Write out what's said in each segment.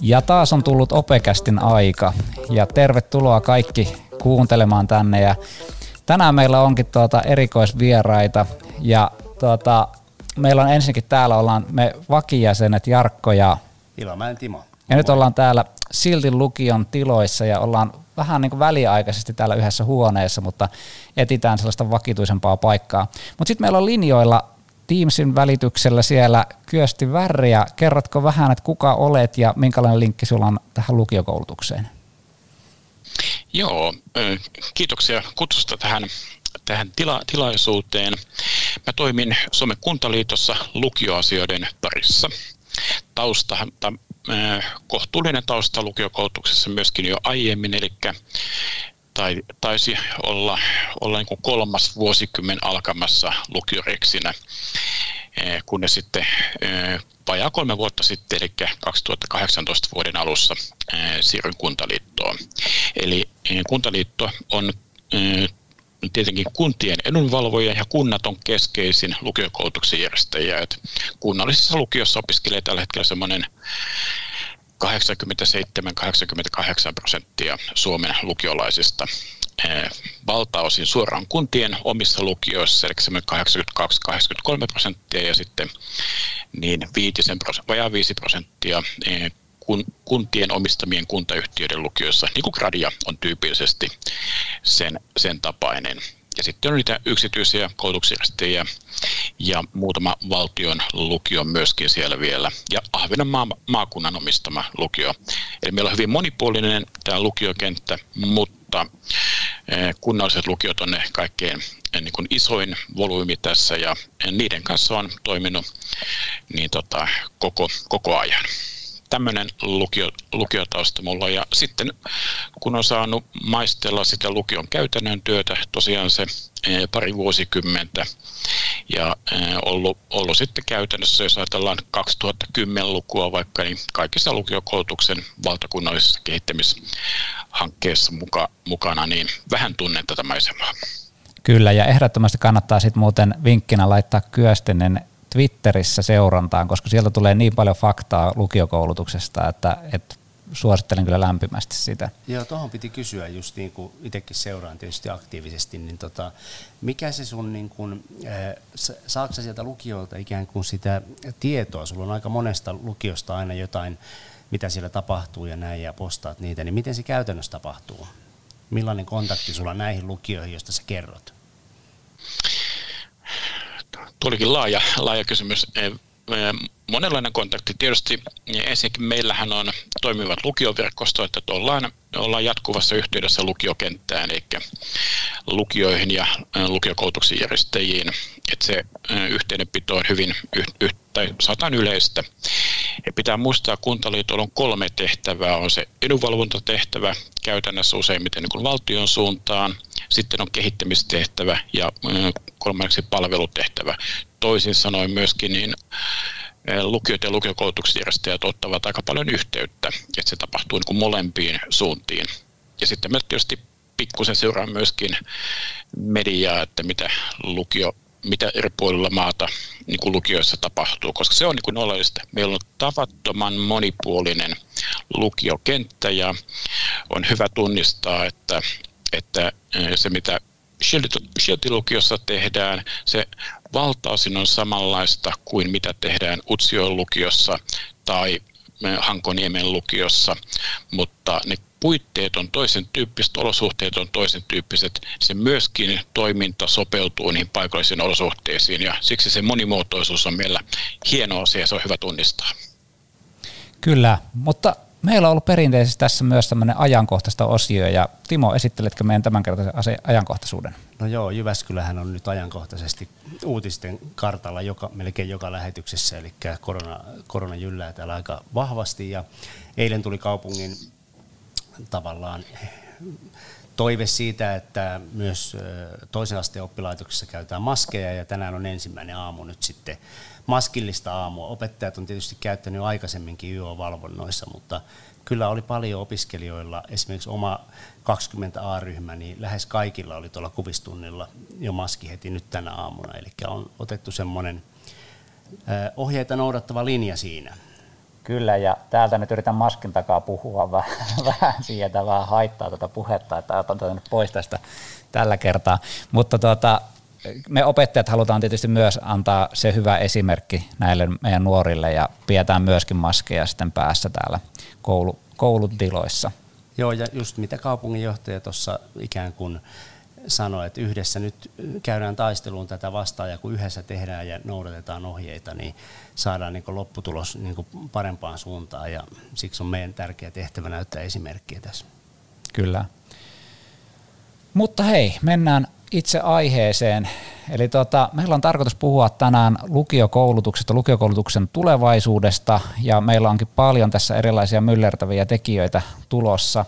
Ja taas on tullut Opekästin aika ja tervetuloa kaikki kuuntelemaan tänne ja tänään meillä onkin tuota erikoisvieraita ja tuota, meillä on ensinnäkin täällä ollaan me vakijäsenet Jarkko ja Ilomäen Timo. Ja nyt ollaan täällä Siltin lukion tiloissa ja ollaan vähän niin kuin väliaikaisesti täällä yhdessä huoneessa, mutta etitään sellaista vakituisempaa paikkaa. Mutta sitten meillä on linjoilla Teamsin välityksellä siellä Kyösti Värriä. Kerrotko vähän, että kuka olet ja minkälainen linkki sulla on tähän lukiokoulutukseen? Joo, kiitoksia kutsusta tähän, tähän tila, tilaisuuteen. Mä toimin Suomen kuntaliitossa lukioasioiden parissa. Tausta, kohtuullinen tausta lukiokoulutuksessa myöskin jo aiemmin, eli tai, taisi olla, olla niin kuin kolmas vuosikymmen alkamassa lukioreksinä, kunnes sitten vajaa kolme vuotta sitten, eli 2018 vuoden alussa siirryin kuntaliittoon. Eli kuntaliitto on tietenkin kuntien edunvalvoja ja kunnat on keskeisin lukiokoulutuksen järjestäjä. Kunnallisessa lukiossa opiskelee tällä hetkellä semmoinen 87-88 prosenttia Suomen lukiolaisista valtaosin suoraan kuntien omissa lukioissa, eli 82-83 prosenttia ja sitten niin 5, vajaa 5 prosenttia kuntien omistamien kuntayhtiöiden lukioissa, niin kuin Gradia on tyypillisesti sen, sen tapainen. Ja sitten on niitä yksityisiä koulutusjärjestäjiä ja muutama valtion lukio myöskin siellä vielä. Ja Ahvenanmaan maakunnan omistama lukio. Eli meillä on hyvin monipuolinen tämä lukiokenttä, mutta eh, kunnalliset lukiot on ne kaikkein eh, niin kuin isoin volyymi tässä ja niiden kanssa on toiminut niin tota, koko, koko ajan tämmöinen lukio, lukiotausta mulla Ja sitten kun on saanut maistella sitä lukion käytännön työtä, tosiaan se e, pari vuosikymmentä, ja e, ollut, ollut sitten käytännössä, jos ajatellaan 2010-lukua vaikka, niin kaikissa lukiokoulutuksen valtakunnallisissa kehittämishankkeissa muka, mukana, niin vähän tunnen tätä maisemaa. Kyllä, ja ehdottomasti kannattaa sitten muuten vinkkinä laittaa Kyöstinen Twitterissä seurantaan, koska sieltä tulee niin paljon faktaa lukiokoulutuksesta, että, että suosittelen kyllä lämpimästi sitä. Joo, tuohon piti kysyä, just niin kuin itsekin seuraan tietysti aktiivisesti, niin tota, mikä se sun, niin kuin, äh, saako sieltä lukiolta ikään kuin sitä tietoa, sulla on aika monesta lukiosta aina jotain, mitä siellä tapahtuu ja näin, ja postaat niitä, niin miten se käytännössä tapahtuu? Millainen kontakti sulla näihin lukioihin, joista sä kerrot? Tulikin laaja, laaja kysymys. Monenlainen kontakti. Tietysti ensinnäkin meillähän on toimivat lukioverkosto, että ollaan, ollaan jatkuvassa yhteydessä lukiokenttään, eli lukioihin ja lukiokoulutuksen järjestäjiin. Että se yhteydenpito on hyvin yh, tai saataan yleistä. Ja pitää muistaa, että kuntaliitolla on kolme tehtävää. On se edunvalvontatehtävä käytännössä useimmiten niin valtion suuntaan, sitten on kehittämistehtävä ja kolmanneksi palvelutehtävä. Toisin sanoen myöskin niin lukiot ja lukiokoulutuksen järjestäjät ottavat aika paljon yhteyttä, että se tapahtuu niin kuin molempiin suuntiin. Ja sitten me tietysti pikkusen seuraan myöskin mediaa, että mitä lukio mitä eri puolilla maata niin kuin lukioissa tapahtuu, koska se on niin kuin oleellista. Meillä on tavattoman monipuolinen lukiokenttä ja on hyvä tunnistaa, että, että se mitä Shilti-lukiossa tehdään, se valtaosin on samanlaista kuin mitä tehdään Utsioon lukiossa tai Hankoniemen lukiossa, mutta ne puitteet on toisen tyyppiset, olosuhteet on toisen tyyppiset, se myöskin toiminta sopeutuu niihin paikallisiin olosuhteisiin ja siksi se monimuotoisuus on meillä hieno asia ja se on hyvä tunnistaa. Kyllä, mutta meillä on ollut perinteisesti tässä myös tämmöinen ajankohtaista osio ja Timo, esitteletkö meidän tämänkertaisen ajankohtaisuuden? No joo, Jyväskylähän on nyt ajankohtaisesti uutisten kartalla joka, melkein joka lähetyksessä, eli korona, korona jyllää täällä aika vahvasti ja eilen tuli kaupungin tavallaan toive siitä, että myös toisen asteen oppilaitoksissa käytetään maskeja ja tänään on ensimmäinen aamu nyt sitten maskillista aamua. Opettajat on tietysti käyttänyt aikaisemminkin YO-valvonnoissa, mutta kyllä oli paljon opiskelijoilla, esimerkiksi oma 20A-ryhmä, niin lähes kaikilla oli tuolla kuvistunnilla jo maski heti nyt tänä aamuna. Eli on otettu semmoinen ohjeita noudattava linja siinä. Kyllä, ja täältä nyt yritän maskin takaa puhua vähän, vähän sieltä, vähän haittaa tätä puhetta, että otan tätä nyt pois tästä tällä kertaa. Mutta tuota, me opettajat halutaan tietysti myös antaa se hyvä esimerkki näille meidän nuorille ja pidetään myöskin maskeja sitten päässä täällä koulu, koulutiloissa. Joo, ja just mitä kaupunginjohtaja tuossa ikään kuin sanoi, että yhdessä nyt käydään taisteluun tätä vastaan ja kun yhdessä tehdään ja noudatetaan ohjeita, niin saadaan niin lopputulos niin parempaan suuntaan ja siksi on meidän tärkeä tehtävä näyttää esimerkkiä tässä. Kyllä. Mutta hei, mennään itse aiheeseen. Eli tota, meillä on tarkoitus puhua tänään lukiokoulutuksesta, lukiokoulutuksen tulevaisuudesta ja meillä onkin paljon tässä erilaisia myllertäviä tekijöitä tulossa.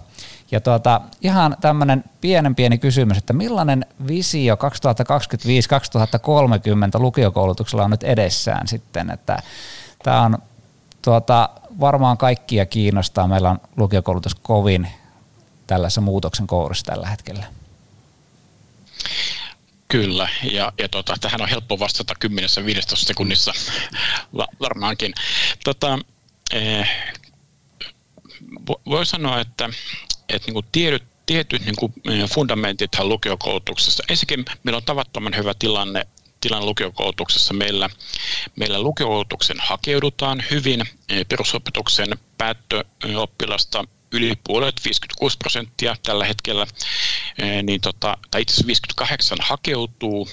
Ja tuota, ihan tämmöinen pienen pieni kysymys, että millainen visio 2025-2030 lukiokoulutuksella on nyt edessään sitten, että tämä on tuota, varmaan kaikkia kiinnostaa. Meillä on lukiokoulutus kovin tällaisessa muutoksen kourissa tällä hetkellä. Kyllä, ja, ja tota, tähän on helppo vastata 10-15 sekunnissa varmaankin. Tota, eh, voi sanoa, että, että niin kuin tiedyt, tietyt niin kuin lukiokoulutuksessa. Ensinnäkin meillä on tavattoman hyvä tilanne tilanne lukiokoulutuksessa. Meillä, meillä lukiokoulutuksen hakeudutaan hyvin. Perusopetuksen päättöoppilasta yli puolet, 56 prosenttia tällä hetkellä, niin tota, tai itse asiassa 58 hakeutuu,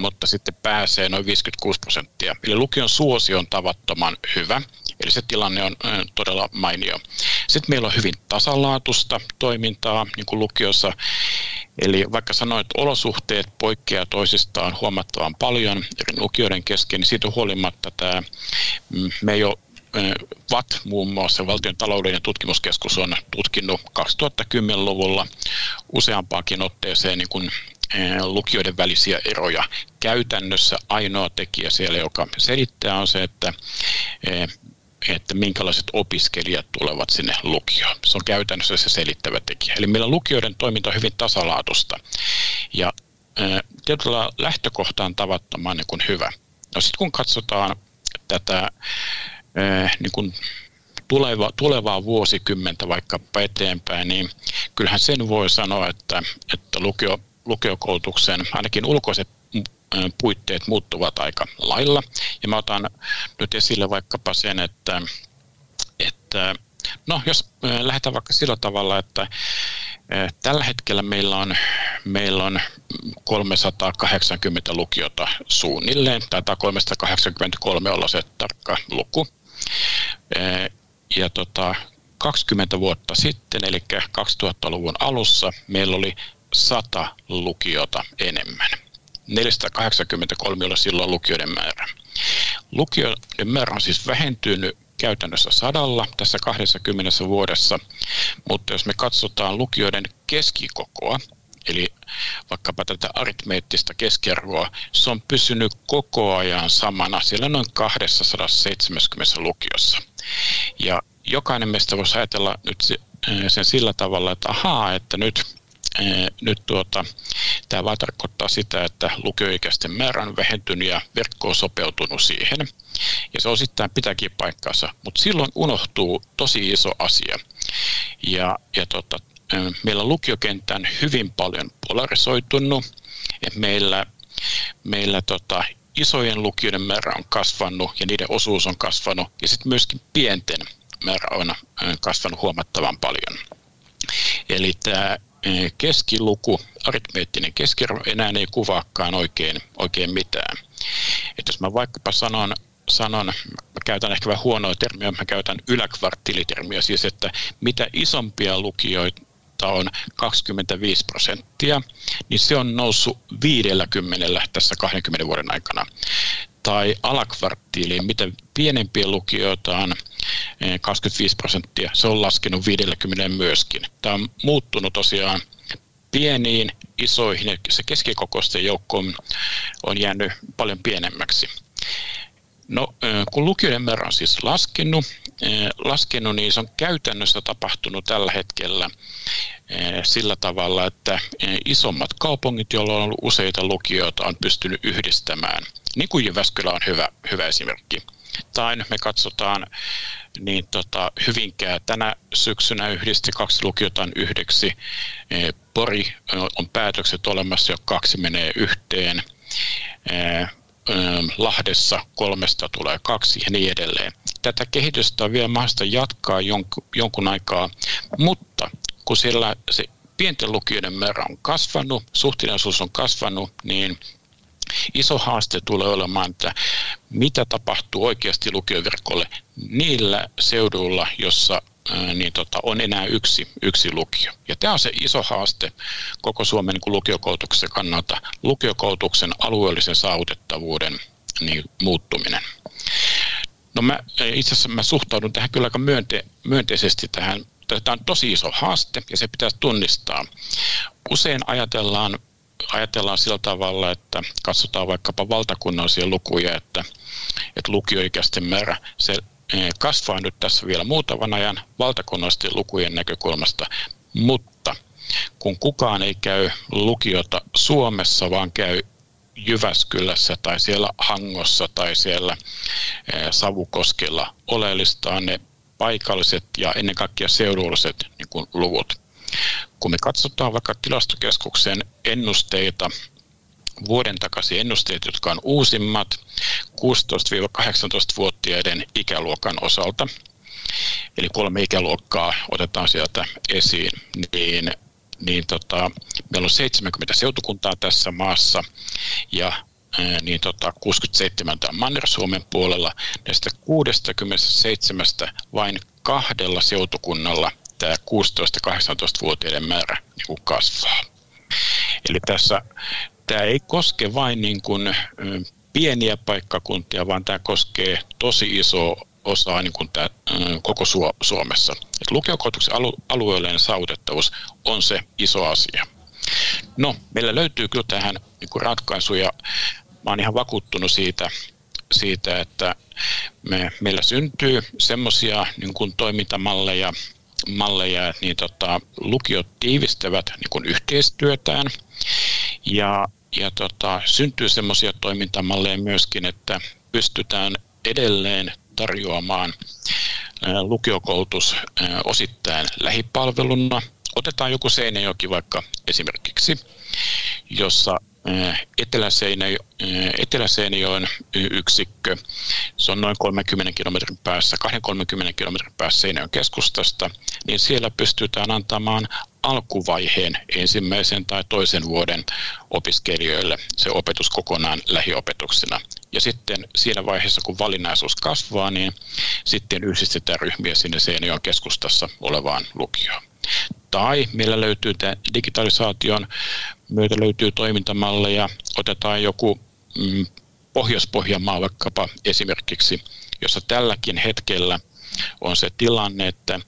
mutta sitten pääsee noin 56 prosenttia. Eli lukion suosio on tavattoman hyvä, eli se tilanne on todella mainio. Sitten meillä on hyvin tasalaatusta toimintaa niin kuin lukiossa, Eli vaikka sanoit, että olosuhteet poikkeaa toisistaan huomattavan paljon eri lukioiden kesken, niin siitä huolimatta tämä, mm, me ei ole VAT muun muassa, valtion taloudellinen tutkimuskeskus on tutkinut 2010-luvulla useampaankin otteeseen niin kuin lukijoiden välisiä eroja. Käytännössä ainoa tekijä siellä, joka selittää, on se, että että minkälaiset opiskelijat tulevat sinne lukioon. Se on käytännössä se selittävä tekijä. Eli meillä lukioiden toiminta on hyvin tasalaatusta. Ja tietyllä lähtökohta on tavattoman niin kuin hyvä. No sitten kun katsotaan tätä niin kuin tuleva, tulevaa vuosikymmentä vaikkapa eteenpäin, niin kyllähän sen voi sanoa, että, että lukio, lukiokoulutuksen ainakin ulkoiset puitteet muuttuvat aika lailla. Ja mä otan nyt esille vaikkapa sen, että, että no jos lähdetään vaikka sillä tavalla, että tällä hetkellä meillä on, meillä on 380 lukiota suunnilleen, tai 383 olla se tarkka luku. Ja tota, 20 vuotta sitten, eli 2000-luvun alussa, meillä oli 100 lukiota enemmän. 483 oli silloin lukioiden määrä. Lukioiden määrä on siis vähentynyt käytännössä sadalla tässä 20 vuodessa, mutta jos me katsotaan lukioiden keskikokoa, Eli vaikkapa tätä aritmeettista keskiarvoa, se on pysynyt koko ajan samana siellä noin 270 lukiossa. Ja jokainen meistä voisi ajatella nyt sen sillä tavalla, että ahaa, että nyt nyt tuota, tämä vaan tarkoittaa sitä, että lukioikäisten määrä on vähentynyt ja verkko on sopeutunut siihen. Ja se osittain pitääkin paikkansa, mutta silloin unohtuu tosi iso asia. Ja, ja tota, meillä lukiokenttä on hyvin paljon polarisoitunut. Et meillä meillä tota, isojen lukioiden määrä on kasvanut ja niiden osuus on kasvanut ja sitten myöskin pienten määrä on kasvanut huomattavan paljon. Eli tämä keskiluku, aritmeettinen keskiarvo enää ei kuvaakaan oikein, oikein mitään. Et jos mä vaikkapa sanon sanon, mä käytän ehkä vähän huonoa termiä, mä käytän yläkvarttilitermiä, siis että mitä isompia lukioita on 25 prosenttia, niin se on noussut 50 tässä 20 vuoden aikana. Tai alakvarttiiliin, miten pienempiä lukioita on 25 eh, prosenttia, se on laskenut 50 myöskin. Tämä on muuttunut tosiaan pieniin, isoihin, se keskikokoisten joukko on, on jäänyt paljon pienemmäksi. No, kun lukijoiden määrä on siis laskenut, laskenut, niin se on käytännössä tapahtunut tällä hetkellä sillä tavalla, että isommat kaupungit, joilla on ollut useita lukioita, on pystynyt yhdistämään niin kuin Jyväskylä on hyvä, hyvä esimerkki. Tai me katsotaan niin tota, Hyvinkää tänä syksynä yhdisti kaksi lukiotaan yhdeksi. E, Pori on päätökset olemassa, jo kaksi menee yhteen. E, Lahdessa kolmesta tulee kaksi ja niin edelleen. Tätä kehitystä on vielä mahdollista jatkaa jonkun, aikaa, mutta kun siellä se pienten lukioiden määrä on kasvanut, suhteellisuus on kasvanut, niin iso haaste tulee olemaan, että mitä tapahtuu oikeasti lukioverkolle niillä seuduilla, jossa niin tota, on enää yksi, yksi lukio. Ja tämä on se iso haaste koko Suomen niin lukiokoulutuksen kannalta, lukiokoulutuksen alueellisen saavutettavuuden niin, muuttuminen. No mä, itse asiassa mä suhtaudun tähän kyllä aika myönte, myönteisesti tähän. Tämä on tosi iso haaste ja se pitäisi tunnistaa. Usein ajatellaan ajatellaan sillä tavalla, että katsotaan vaikkapa valtakunnallisia lukuja, että, että lukioikäisten määrä se eh, kasvaa nyt tässä vielä muutaman ajan valtakunnallisten lukujen näkökulmasta, mutta kun kukaan ei käy lukiota Suomessa, vaan käy Jyväskylässä tai siellä Hangossa tai siellä eh, Savukoskella, oleellista on ne paikalliset ja ennen kaikkea seudulliset niin kuin luvut. Kun me katsotaan vaikka tilastokeskuksen ennusteita, vuoden takaisin ennusteet, jotka on uusimmat 16-18-vuotiaiden ikäluokan osalta, eli kolme ikäluokkaa otetaan sieltä esiin, niin, niin tota, meillä on 70 seutukuntaa tässä maassa ja niin tota, 67 Manner-Suomen puolella, näistä 67 vain kahdella seutukunnalla tämä 16-18-vuotiaiden määrä niin kuin kasvaa. Eli tässä tämä ei koske vain niin kuin, pieniä paikkakuntia, vaan tämä koskee tosi iso osaa niin kuin tämä, koko Suomessa. Et lukiokoulutuksen alueellinen saavutettavuus on se iso asia. No, meillä löytyy kyllä tähän niin kuin ratkaisuja. Mä oon ihan vakuuttunut siitä, siitä että me, meillä syntyy semmoisia niin toimintamalleja, malleja, niin tota, lukiot tiivistävät niin kuin yhteistyötään ja, ja tota, syntyy semmoisia toimintamalleja myöskin, että pystytään edelleen tarjoamaan lukiokoulutus osittain lähipalveluna. Otetaan joku Seinäjoki vaikka esimerkiksi, jossa Etelä-Seinäjoen yksikkö. Se on noin 30 kilometrin päässä, 20-30 kilometrin päässä Seinäjoen keskustasta, niin siellä pystytään antamaan alkuvaiheen ensimmäisen tai toisen vuoden opiskelijoille se opetus kokonaan lähiopetuksena. Ja sitten siinä vaiheessa, kun valinnaisuus kasvaa, niin sitten yhdistetään ryhmiä sinne Seinäjoen keskustassa olevaan lukioon. Tai meillä löytyy digitalisaation myötä löytyy toimintamalleja. Otetaan joku mm, Pohjois-Pohjanmaa vaikkapa esimerkiksi, jossa tälläkin hetkellä on se tilanne, että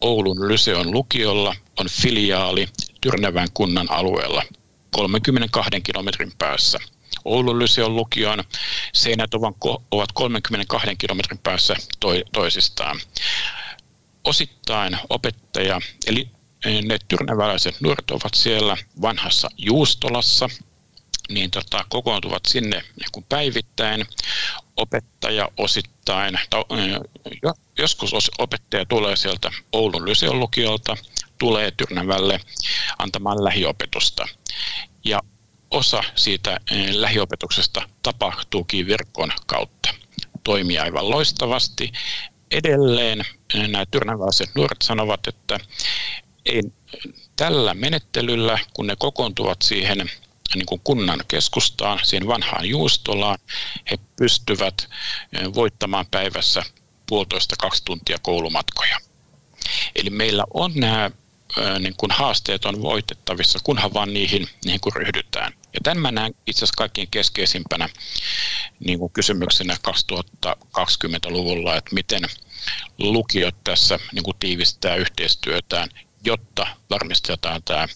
Oulun Lyseon lukiolla on filiaali Tyrnävän kunnan alueella 32 kilometrin päässä. Oulun Lyseon lukion seinät ovat 32 kilometrin päässä toisistaan. Osittain opettaja, eli ne tyrnäväläiset nuoret ovat siellä vanhassa Juustolassa, niin tota, kokoontuvat sinne niin päivittäin. Opettaja osittain, ta, joskus opettaja tulee sieltä Oulun Lyseon lukiolta, tulee Tyrnävälle antamaan lähiopetusta. Ja osa siitä lähiopetuksesta tapahtuukin verkon kautta. Toimii aivan loistavasti. Edelleen nämä tyrnäväläiset nuoret sanovat, että ei, tällä menettelyllä, kun ne kokoontuvat siihen niin kuin kunnan keskustaan, siihen vanhaan juustolaan, he pystyvät eh, voittamaan päivässä puolitoista kaksi tuntia koulumatkoja. Eli meillä on nämä eh, niin kuin haasteet on voitettavissa, kunhan vaan niihin niin kuin ryhdytään. Ja tämän mä näen itse asiassa kaikkein keskeisimpänä niin kuin kysymyksenä 2020-luvulla, että miten lukiot tässä niin kuin tiivistää yhteistyötään jotta varmistetaan tämä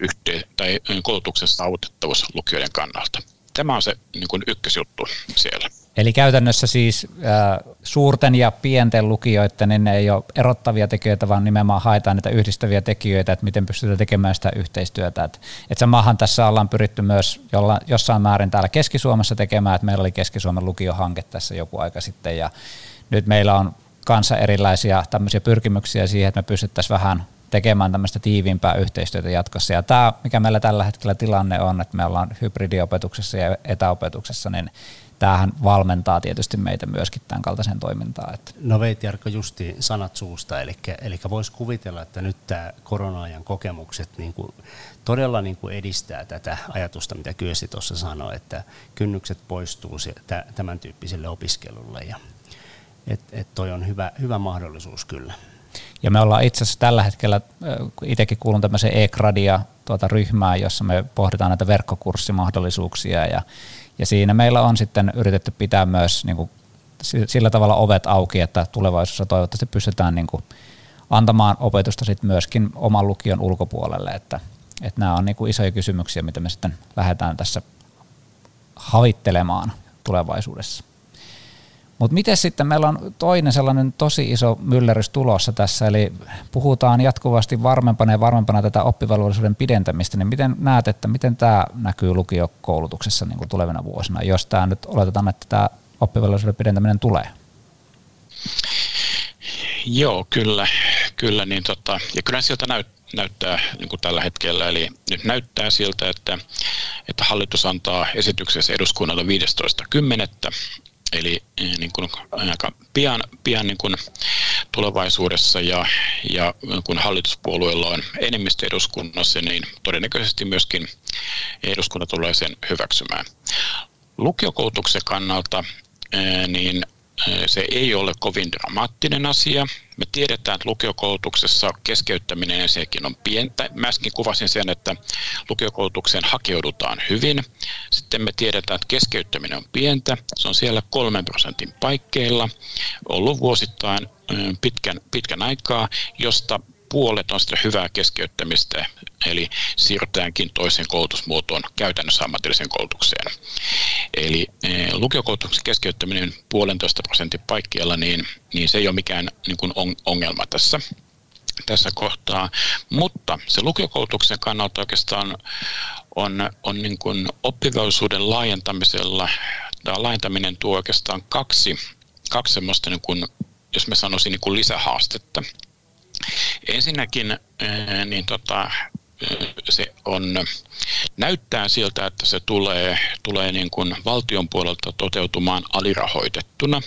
yhteen, tai koulutuksen saavutettavuus lukijoiden kannalta. tämä on se niin kuin ykkösjuttu siellä. Eli käytännössä siis äh, suurten ja pienten lukijoiden, niin ne ei ole erottavia tekijöitä, vaan nimenomaan haetaan niitä yhdistäviä tekijöitä, että miten pystytään tekemään sitä yhteistyötä. Et, et samahan tässä ollaan pyritty myös jolla, jossain määrin täällä Keski-Suomessa tekemään, että meillä oli Keski-Suomen lukiohanke tässä joku aika sitten, ja nyt meillä on kanssa erilaisia tämmöisiä pyrkimyksiä siihen, että me pystyttäisiin vähän tekemään tämmöistä tiiviimpää yhteistyötä jatkossa. Ja tämä, mikä meillä tällä hetkellä tilanne on, että me ollaan hybridiopetuksessa ja etäopetuksessa, niin tämähän valmentaa tietysti meitä myöskin tämän kaltaiseen toimintaan. Että. No veit Jarkko justi sanat suusta, eli, eli voisi kuvitella, että nyt tämä korona-ajan kokemukset niin kuin, todella niin kuin edistää tätä ajatusta, mitä Kyösti tuossa sanoi, että kynnykset poistuu tämän tyyppiselle opiskelulle ja et, et toi on hyvä, hyvä mahdollisuus kyllä. Ja me ollaan itse asiassa tällä hetkellä, itsekin kuulun tämmöiseen e-gradia tuota ryhmään, jossa me pohditaan näitä verkkokurssimahdollisuuksia ja, ja siinä meillä on sitten yritetty pitää myös niin kuin sillä tavalla ovet auki, että tulevaisuudessa toivottavasti pystytään niin kuin antamaan opetusta sitten myöskin oman lukion ulkopuolelle, että, että nämä on niin kuin isoja kysymyksiä, mitä me sitten lähdetään tässä havittelemaan tulevaisuudessa. Mutta miten sitten, meillä on toinen sellainen tosi iso myllerys tulossa tässä, eli puhutaan jatkuvasti varmempana ja varmempana tätä oppivelvollisuuden pidentämistä, niin miten näet, että miten tämä näkyy lukiokoulutuksessa niin kuin tulevina vuosina, jos tämä nyt oletetaan, että tämä oppivelvollisuuden pidentäminen tulee? Joo, kyllä, kyllä niin tota, ja kyllä sieltä näyt, näyttää niin kuin tällä hetkellä, eli nyt näyttää siltä, että, että hallitus antaa esityksessä eduskunnalle 15.10 Eli eh, niin kuin aika pian, pian niin kuin tulevaisuudessa ja, ja kun hallituspuolueella on enemmistö eduskunnassa, niin todennäköisesti myöskin eduskunta tulee sen hyväksymään. Lukiokoulutuksen kannalta eh, niin se ei ole kovin dramaattinen asia. Me tiedetään, että lukiokoulutuksessa keskeyttäminen sekin on pientä. Mä äsken kuvasin sen, että lukiokoulutukseen hakeudutaan hyvin. Sitten me tiedetään, että keskeyttäminen on pientä. Se on siellä kolmen prosentin paikkeilla ollut vuosittain pitkän, pitkän aikaa, josta puolet on sitä hyvää keskeyttämistä, eli siirrytäänkin toiseen koulutusmuotoon käytännössä ammatilliseen koulutukseen. Eli e, lukiokoulutuksen keskeyttäminen puolentoista prosentin paikkeilla, niin, niin se ei ole mikään niin kuin ongelma tässä tässä kohtaa, mutta se lukiokoulutuksen kannalta oikeastaan on, on niin kuin oppivelvollisuuden laajentamisella, tämä laajentaminen tuo oikeastaan kaksi, kaksi semmoista, niin kuin, jos mä sanoisin, niin kuin lisähaastetta. Ensinnäkin niin tota, se on, näyttää siltä, että se tulee, tulee niin kuin valtion puolelta toteutumaan alirahoitettuna.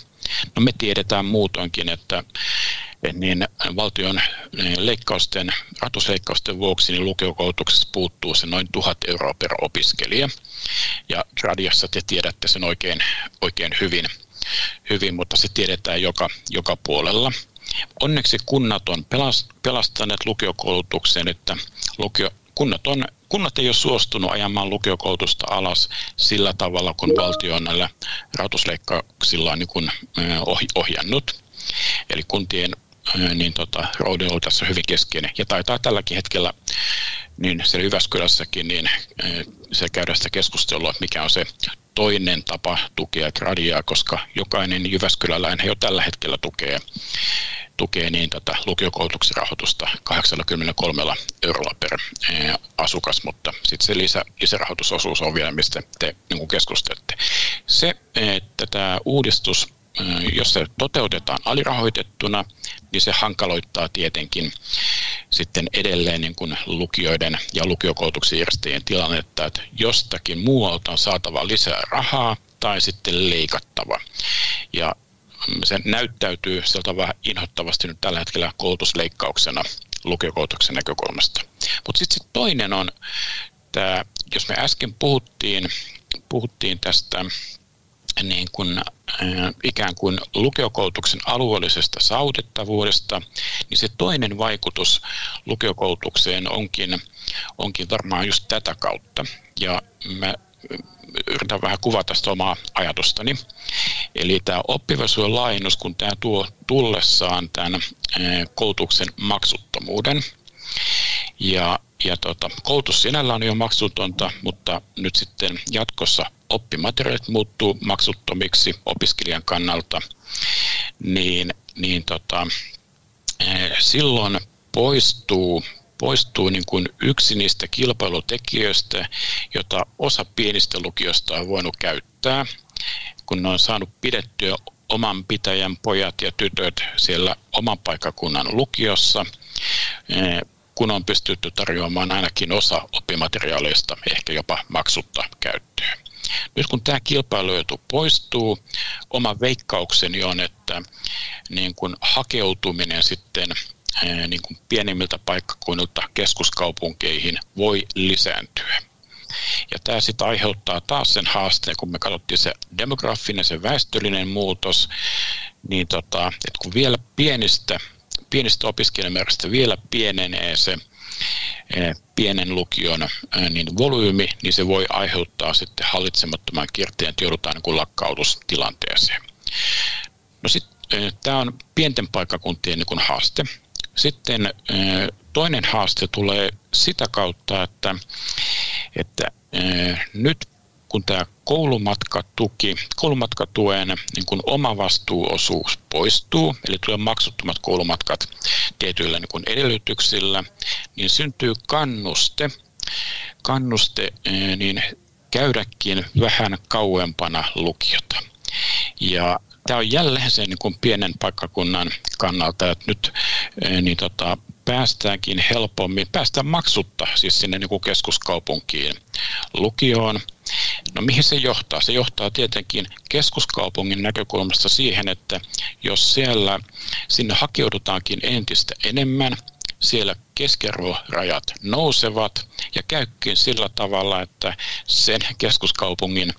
No me tiedetään muutoinkin, että niin valtion leikkausten, ratusleikkausten vuoksi niin lukiokoulutuksessa puuttuu se noin tuhat euroa per opiskelija. Ja radiassa te tiedätte sen oikein, oikein hyvin, hyvin, mutta se tiedetään joka, joka puolella. Onneksi kunnat on pelastaneet lukiokoulutuksen, että lukio, kunnat, on, kunnat ei ole suostunut ajamaan lukiokoulutusta alas sillä tavalla, kun valtio on näillä rahoitusleikkauksillaan niin ohjannut. Eli kuntien niin tota, rooli on tässä hyvin keskeinen. Ja taitaa tälläkin hetkellä niin siellä Jyväskylässäkin niin se käydä sitä keskustelua, mikä on se toinen tapa tukea gradiaa, koska jokainen Jyväskyläläinen jo tällä hetkellä tukee tukee niin tätä lukiokoulutuksen rahoitusta 83 eurolla per asukas, mutta sitten se lisä, lisärahoitusosuus on vielä, mistä te niin keskustelette. Se, että tämä uudistus jos se toteutetaan alirahoitettuna, niin se hankaloittaa tietenkin sitten edelleen niin kuin lukioiden ja lukiokoulutuksen järjestäjien tilannetta, että jostakin muualta on saatava lisää rahaa tai sitten leikattava. Ja se näyttäytyy sieltä vähän inhottavasti nyt tällä hetkellä koulutusleikkauksena lukiokoulutuksen näkökulmasta. Mutta sitten sit toinen on, tämä, jos me äsken puhuttiin, puhuttiin tästä niin kuin, äh, ikään kuin lukiokoulutuksen alueellisesta saavutettavuudesta, niin se toinen vaikutus lukiokoulutukseen onkin, onkin varmaan just tätä kautta. Ja mä yritän vähän kuvata sitä omaa ajatustani. Eli tämä oppivelvollisuuden laajennus, kun tämä tuo tullessaan tämän koulutuksen maksuttomuuden, ja ja tota, koulutus sinällä on jo maksutonta, mutta nyt sitten jatkossa oppimateriaalit muuttuu maksuttomiksi opiskelijan kannalta, niin, niin tota, eh, silloin poistuu poistuu niin kuin yksi niistä kilpailutekijöistä, jota osa pienistä lukiosta on voinut käyttää, kun ne on saanut pidettyä oman pitäjän pojat ja tytöt siellä oman paikkakunnan lukiossa, eh, kun on pystytty tarjoamaan ainakin osa oppimateriaaleista ehkä jopa maksutta käyttöön. Nyt kun tämä kilpailuetu poistuu, oma veikkaukseni on, että niin kun hakeutuminen sitten niin kuin pienimmiltä paikkakunnilta keskuskaupunkeihin voi lisääntyä. Ja tämä sitten aiheuttaa taas sen haasteen, kun me katsottiin se demografinen, se väestöllinen muutos, niin tota, että kun vielä pienistä, pienistä opiskelijamäärästä vielä pienenee se pienen lukion niin volyymi, niin se voi aiheuttaa sitten hallitsemattoman kierteen, että joudutaan niin lakkautustilanteeseen. No sitten tämä on pienten paikkakuntien niin haaste. Sitten toinen haaste tulee sitä kautta, että, että nyt kun tämä koulumatkatuki, koulumatkatuen niin kun oma vastuuosuus poistuu, eli tulee maksuttomat koulumatkat tietyillä niin kun edellytyksillä, niin syntyy kannuste, kannuste niin käydäkin vähän kauempana lukiota. Ja tämä on jälleen sen niin pienen paikkakunnan kannalta, että nyt niin tota, päästäänkin helpommin, päästään maksutta siis sinne niin keskuskaupunkiin lukioon. No mihin se johtaa? Se johtaa tietenkin keskuskaupungin näkökulmasta siihen, että jos siellä sinne hakeudutaankin entistä enemmän, siellä keskiarvorajat nousevat ja käykin sillä tavalla, että sen keskuskaupungin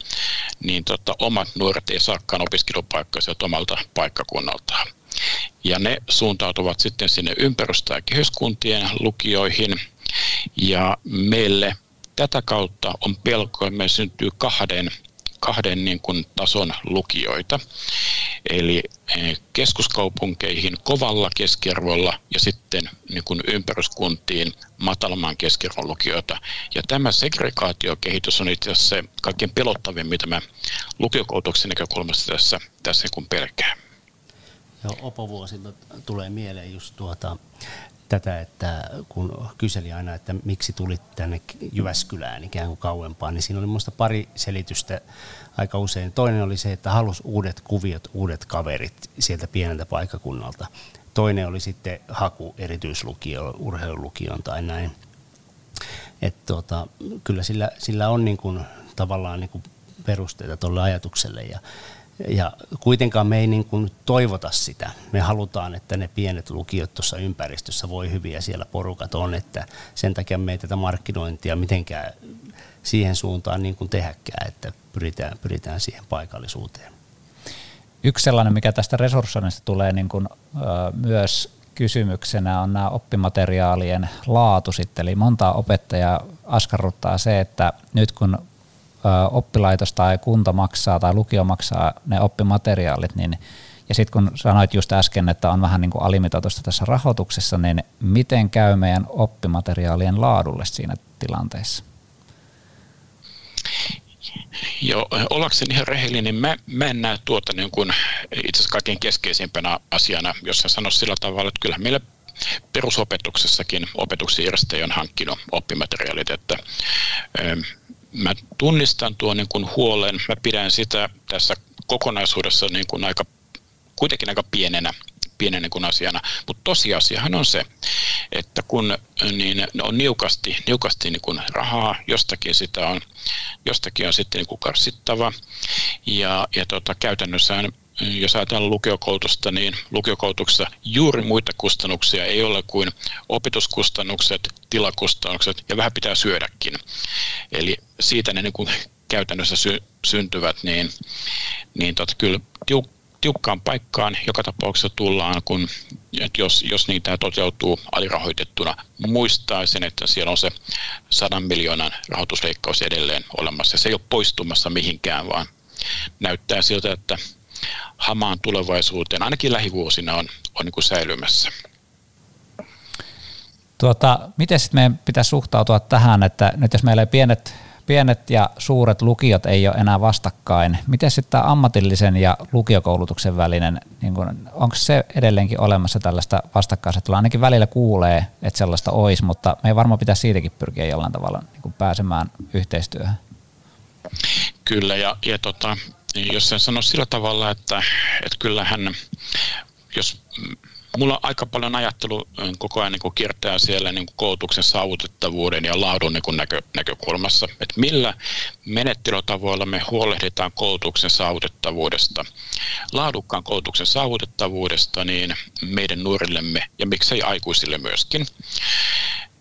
niin tota, omat nuoret ei saakaan opiskelupaikkoja omalta paikkakunnaltaan. Ja ne suuntautuvat sitten sinne ympäristö- ja kehyskuntien lukioihin. Ja meille tätä kautta on pelko, että me syntyy kahden kahden niin kuin tason lukioita, eli eh, keskuskaupunkeihin kovalla keskiarvolla ja sitten niin kuin ympäryskuntiin matalamman keskiarvon lukioita. Ja tämä segregaatiokehitys on itse asiassa se kaikkein pelottavin, mitä mä lukiokoulutuksen näkökulmasta tässä, tässä niin kuin pelkää. Joo, opovuosilta tulee mieleen just tuota, tätä, että kun kyseli aina, että miksi tulit tänne Jyväskylään ikään kuin kauempaan, niin siinä oli minusta pari selitystä aika usein. Toinen oli se, että halusi uudet kuviot, uudet kaverit sieltä pieneltä paikakunnalta. Toinen oli sitten haku erityislukio, urheilulukioon tai näin. Että tuota, kyllä sillä, sillä on niin kuin, tavallaan niin kuin perusteita tuolle ajatukselle ja ja kuitenkaan me ei niin kuin toivota sitä. Me halutaan, että ne pienet lukiot tuossa ympäristössä voi hyviä siellä porukat on, että sen takia me ei tätä markkinointia mitenkään siihen suuntaan niin kuin tehdäkään, että pyritään, pyritään siihen paikallisuuteen. Yksi sellainen, mikä tästä resurssoinnista tulee niin kuin, ö, myös kysymyksenä on nämä oppimateriaalien laatu sitten. Eli montaa opettajaa askarruttaa se, että nyt kun oppilaitos tai kunta maksaa tai lukio maksaa ne oppimateriaalit, niin ja sitten kun sanoit just äsken, että on vähän niin kuin alimitoitusta tässä rahoituksessa, niin miten käy meidän oppimateriaalien laadulle siinä tilanteessa? Joo, ollakseni ihan rehellinen, niin mä, mä en näe tuota niin kuin itse asiassa kaikkein keskeisimpänä asiana, jos sä sanois sillä tavalla, että kyllä meillä perusopetuksessakin opetuksen järjestäjä on hankkinut oppimateriaalit, että mä tunnistan tuon niin kuin huolen, mä pidän sitä tässä kokonaisuudessa niin kuin aika, kuitenkin aika pienenä, pienenä niin kuin asiana, mutta tosiasiahan on se, että kun niin on niukasti, niukasti niin kuin rahaa, jostakin sitä on, jostakin on sitten niin kuin karsittava. Ja, ja tota, käytännössä jos ajatellaan lukiokoulutusta, niin lukiokoulutuksessa juuri muita kustannuksia ei ole kuin opetuskustannukset, tilakustannukset ja vähän pitää syödäkin. Eli siitä ne niin kuin käytännössä sy- syntyvät, niin, niin tot, kyllä tiuk- tiukkaan paikkaan joka tapauksessa tullaan, kun että jos, jos niitä toteutuu alirahoitettuna. Muistaisin, että siellä on se sadan miljoonan rahoitusleikkaus edelleen olemassa. Se ei ole poistumassa mihinkään, vaan näyttää siltä, että hamaan tulevaisuuteen, ainakin lähivuosina on, on niin kuin säilymässä. Tuota, miten sitten meidän pitäisi suhtautua tähän, että nyt jos meillä ei pienet, pienet ja suuret lukiot ei ole enää vastakkain, miten sitten ammatillisen ja lukiokoulutuksen välinen, niin kun, onko se edelleenkin olemassa tällaista vastakkainasettelua? Ainakin välillä kuulee, että sellaista olisi, mutta me ei varmaan pitäisi siitäkin pyrkiä jollain tavalla niin pääsemään yhteistyöhön. Kyllä, ja, ja tota, jos sen sano sillä tavalla, että, että kyllähän, jos mulla on aika paljon ajattelu koko ajan niin kiertää siellä niin koulutuksen saavutettavuuden ja laadun niin näkö, näkökulmassa, että millä menettelytavoilla me huolehditaan koulutuksen saavutettavuudesta, laadukkaan koulutuksen saavutettavuudesta niin meidän nuorillemme ja miksei aikuisille myöskin.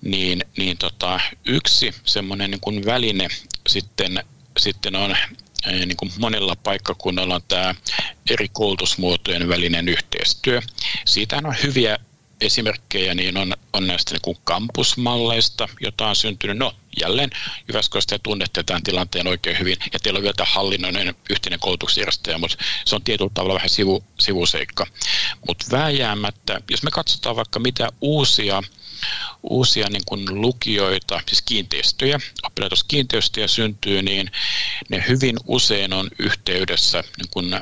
Niin, niin tota, yksi semmoinen niin väline sitten, sitten on niin kuin monella paikkakunnalla on tämä eri koulutusmuotojen välinen yhteistyö. Siitä on hyviä esimerkkejä, niin on, on näistä niin kuin kampusmalleista, jota on syntynyt. No, jälleen Jyväskylästä ja tunnette tämän tilanteen oikein hyvin, ja teillä on vielä tämä hallinnoinen yhteinen koulutusjärjestäjä, mutta se on tietyllä tavalla vähän sivu, sivuseikka. Mutta vääjäämättä, jos me katsotaan vaikka mitä uusia uusia niin kuin lukioita, siis kiinteistöjä, oppilaitoskiinteistöjä syntyy, niin ne hyvin usein on yhteydessä niin kuin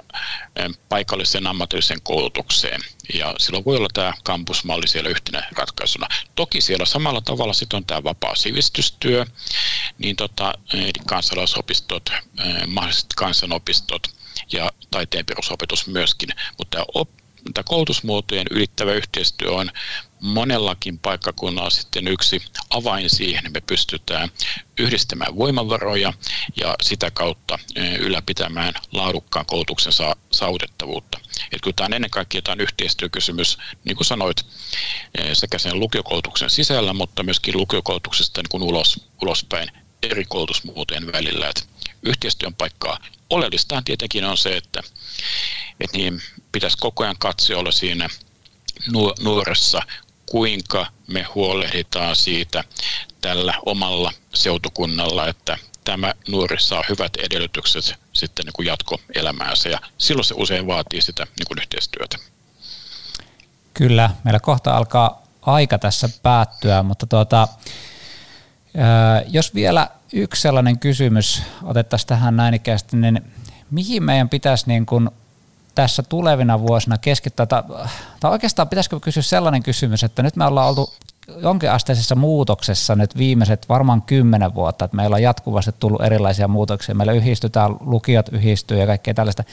paikalliseen ammatilliseen koulutukseen. Ja silloin voi olla tämä kampusmalli siellä yhtenä ratkaisuna. Toki siellä samalla tavalla sitten on tämä vapaa sivistystyö, niin tota, kansalaisopistot, mahdolliset kansanopistot ja taiteen perusopetus myöskin, mutta op, koulutusmuotojen ylittävä yhteistyö on monellakin paikkakunnalla sitten yksi avain siihen, me pystytään yhdistämään voimavaroja ja sitä kautta ylläpitämään laadukkaan koulutuksen saavutettavuutta. Että kyllä tämä on ennen kaikkea tämä on yhteistyökysymys, niin kuin sanoit, sekä sen lukiokoulutuksen sisällä, mutta myöskin lukiokoulutuksesta niin kuin ulos, ulospäin eri koulutusmuotojen välillä. Että yhteistyön paikkaa oleellistaan tietenkin on se, että, että niin pitäisi koko ajan olla siinä nuoressa kuinka me huolehditaan siitä tällä omalla seutukunnalla, että tämä nuori saa hyvät edellytykset sitten niin jatkoelämäänsä ja silloin se usein vaatii sitä niin kuin yhteistyötä. Kyllä, meillä kohta alkaa aika tässä päättyä, mutta tuota, jos vielä yksi sellainen kysymys otettaisiin tähän näin ikäisesti, niin mihin meidän pitäisi niin kuin tässä tulevina vuosina keskittyä, tai, tai oikeastaan pitäisikö kysyä sellainen kysymys, että nyt me ollaan oltu jonkinasteisessa muutoksessa nyt viimeiset varmaan kymmenen vuotta, että meillä on jatkuvasti tullut erilaisia muutoksia, meillä yhdistytään, lukiot yhdistyy ja kaikkea tällaista.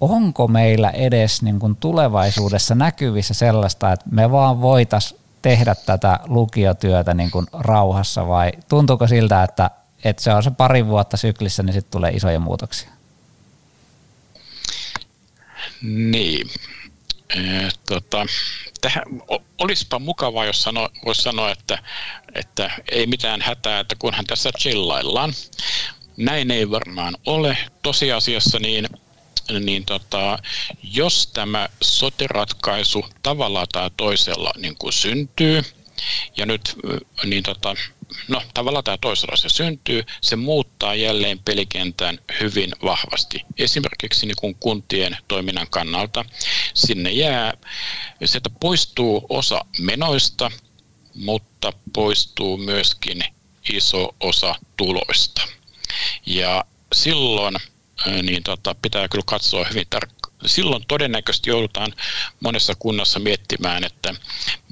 Onko meillä edes niin kuin tulevaisuudessa näkyvissä sellaista, että me vaan voitaisiin tehdä tätä lukiotyötä niin kuin rauhassa vai tuntuuko siltä, että, että se on se pari vuotta syklissä, niin sitten tulee isoja muutoksia? Niin. Tota, tähän, olisipa mukavaa, jos sano, voisi sanoa, että, että ei mitään hätää, että kunhan tässä chillaillaan. Näin ei varmaan ole. Tosiasiassa niin, niin tota, jos tämä soteratkaisu tavalla tai toisella niin kuin syntyy, ja nyt niin tota, no tavallaan tämä toisella se syntyy, se muuttaa jälleen pelikentän hyvin vahvasti. Esimerkiksi niin kuin kuntien toiminnan kannalta sinne jää, sieltä poistuu osa menoista, mutta poistuu myöskin iso osa tuloista. Ja silloin niin tota, pitää kyllä katsoa hyvin tarkkaan silloin todennäköisesti joudutaan monessa kunnassa miettimään, että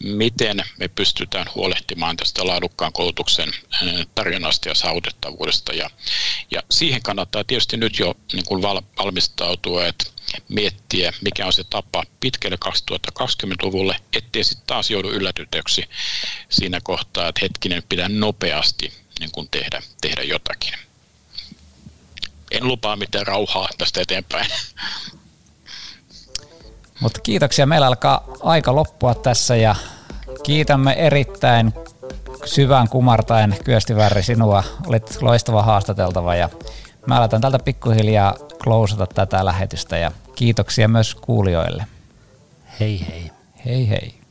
miten me pystytään huolehtimaan tästä laadukkaan koulutuksen tarjonnasta ja saavutettavuudesta. Ja, ja siihen kannattaa tietysti nyt jo niin kuin valmistautua, että miettiä, mikä on se tapa pitkälle 2020-luvulle, ettei sitten taas joudu yllätytöksi siinä kohtaa, että hetkinen pitää nopeasti niin kuin tehdä, tehdä jotakin. En lupaa mitään rauhaa tästä eteenpäin. Mutta kiitoksia. Meillä alkaa aika loppua tässä ja kiitämme erittäin syvään kumartaen Kyöstivärri sinua. Olit loistava haastateltava ja mä aletaan tältä pikkuhiljaa klousata tätä lähetystä ja kiitoksia myös kuulijoille. Hei hei. Hei hei.